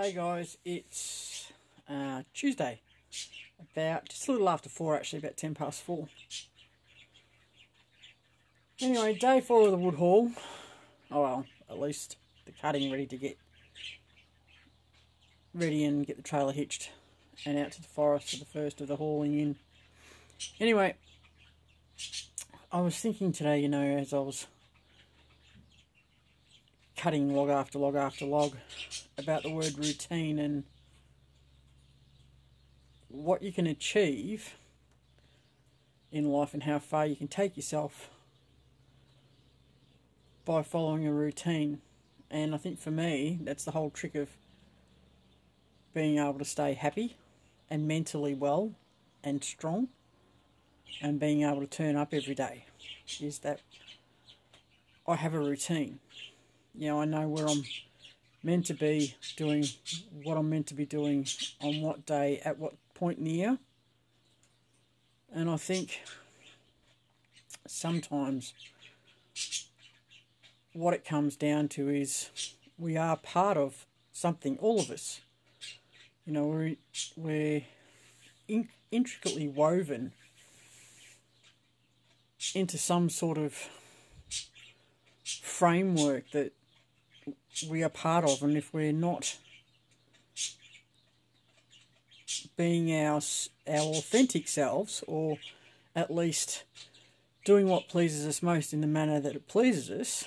Hey guys, it's uh, Tuesday, about just a little after four actually, about 10 past four. Anyway, day four of the wood haul. Oh well, at least the cutting ready to get ready and get the trailer hitched and out to the forest for the first of the hauling in. Anyway, I was thinking today, you know, as I was cutting log after log after log about the word routine and what you can achieve in life and how far you can take yourself by following a routine. And I think for me, that's the whole trick of being able to stay happy and mentally well and strong and being able to turn up every day is that I have a routine. You know, I know where I'm meant to be doing what I'm meant to be doing on what day at what point in the year. And I think sometimes what it comes down to is we are part of something, all of us. You know, we're, we're in, intricately woven into some sort of framework that we are part of, and if we're not being our our authentic selves, or at least doing what pleases us most in the manner that it pleases us,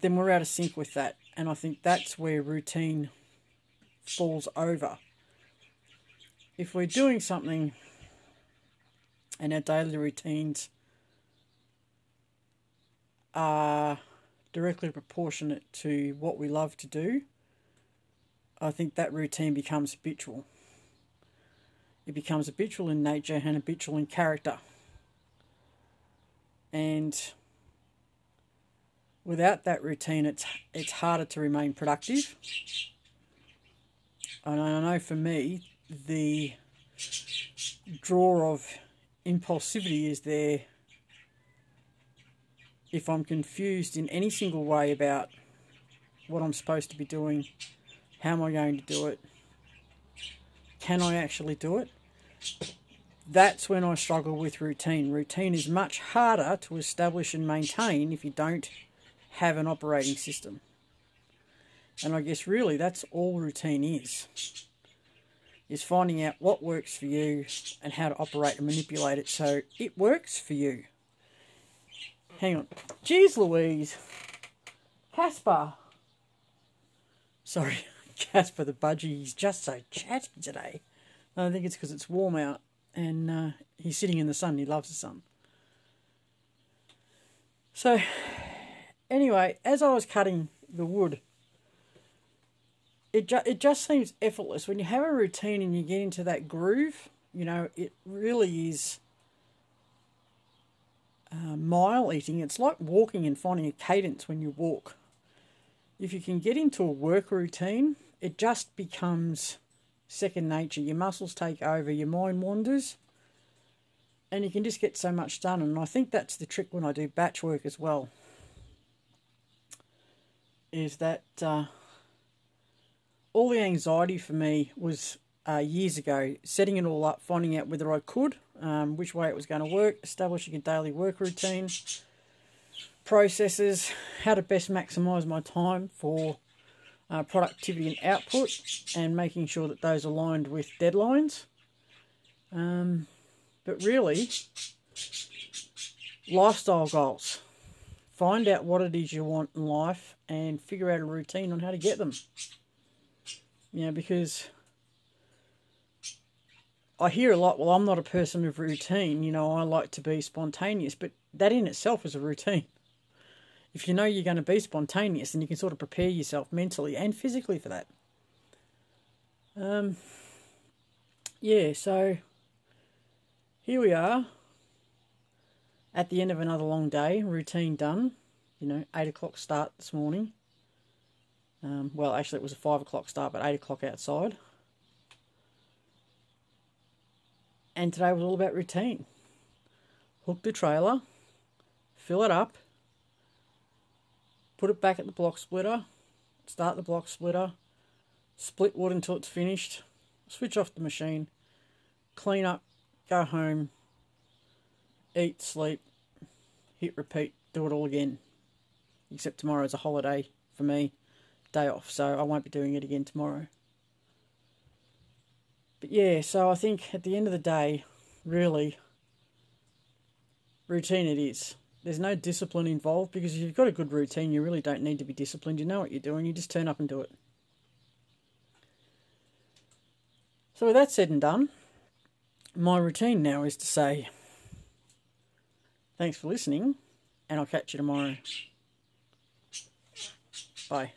then we're out of sync with that. And I think that's where routine falls over. If we're doing something and our daily routines are directly proportionate to what we love to do, I think that routine becomes habitual. It becomes habitual in nature and habitual in character. And without that routine, it's it's harder to remain productive. And I know for me, the draw of impulsivity is there if I'm confused in any single way about what I'm supposed to be doing, how am I going to do it, can I actually do it? That's when I struggle with routine. Routine is much harder to establish and maintain if you don't have an operating system. And I guess really that's all routine is. Is finding out what works for you and how to operate and manipulate it so it works for you. Hang on. Jeez Louise. Casper. Sorry, Casper the budgie. He's just so chatty today. I think it's because it's warm out and uh, he's sitting in the sun. He loves the sun. So, anyway, as I was cutting the wood, it, ju- it just seems effortless. When you have a routine and you get into that groove, you know, it really is uh, mile eating, it's like walking and finding a cadence when you walk. If you can get into a work routine, it just becomes second nature. Your muscles take over, your mind wanders, and you can just get so much done. And I think that's the trick when I do batch work as well. Is that uh, all the anxiety for me was uh, years ago, setting it all up, finding out whether I could, um, which way it was going to work, establishing a daily work routine, processes, how to best maximise my time for uh, productivity and output, and making sure that those aligned with deadlines. Um, but really, lifestyle goals. Find out what it is you want in life and figure out a routine on how to get them. You know, because I hear a lot, well, I'm not a person of routine. You know, I like to be spontaneous, but that in itself is a routine. If you know you're going to be spontaneous, then you can sort of prepare yourself mentally and physically for that. Um, yeah, so here we are at the end of another long day, routine done. You know, 8 o'clock start this morning. Um, well, actually, it was a 5 o'clock start, but 8 o'clock outside. And today was all about routine. Hook the trailer, fill it up, put it back at the block splitter, start the block splitter, split wood until it's finished, switch off the machine, clean up, go home, eat, sleep, hit repeat, do it all again. Except tomorrow's a holiday for me, day off, so I won't be doing it again tomorrow. But yeah, so I think at the end of the day, really, routine it is. There's no discipline involved because if you've got a good routine, you really don't need to be disciplined. You know what you're doing, you just turn up and do it. So, with that said and done, my routine now is to say thanks for listening, and I'll catch you tomorrow. Bye.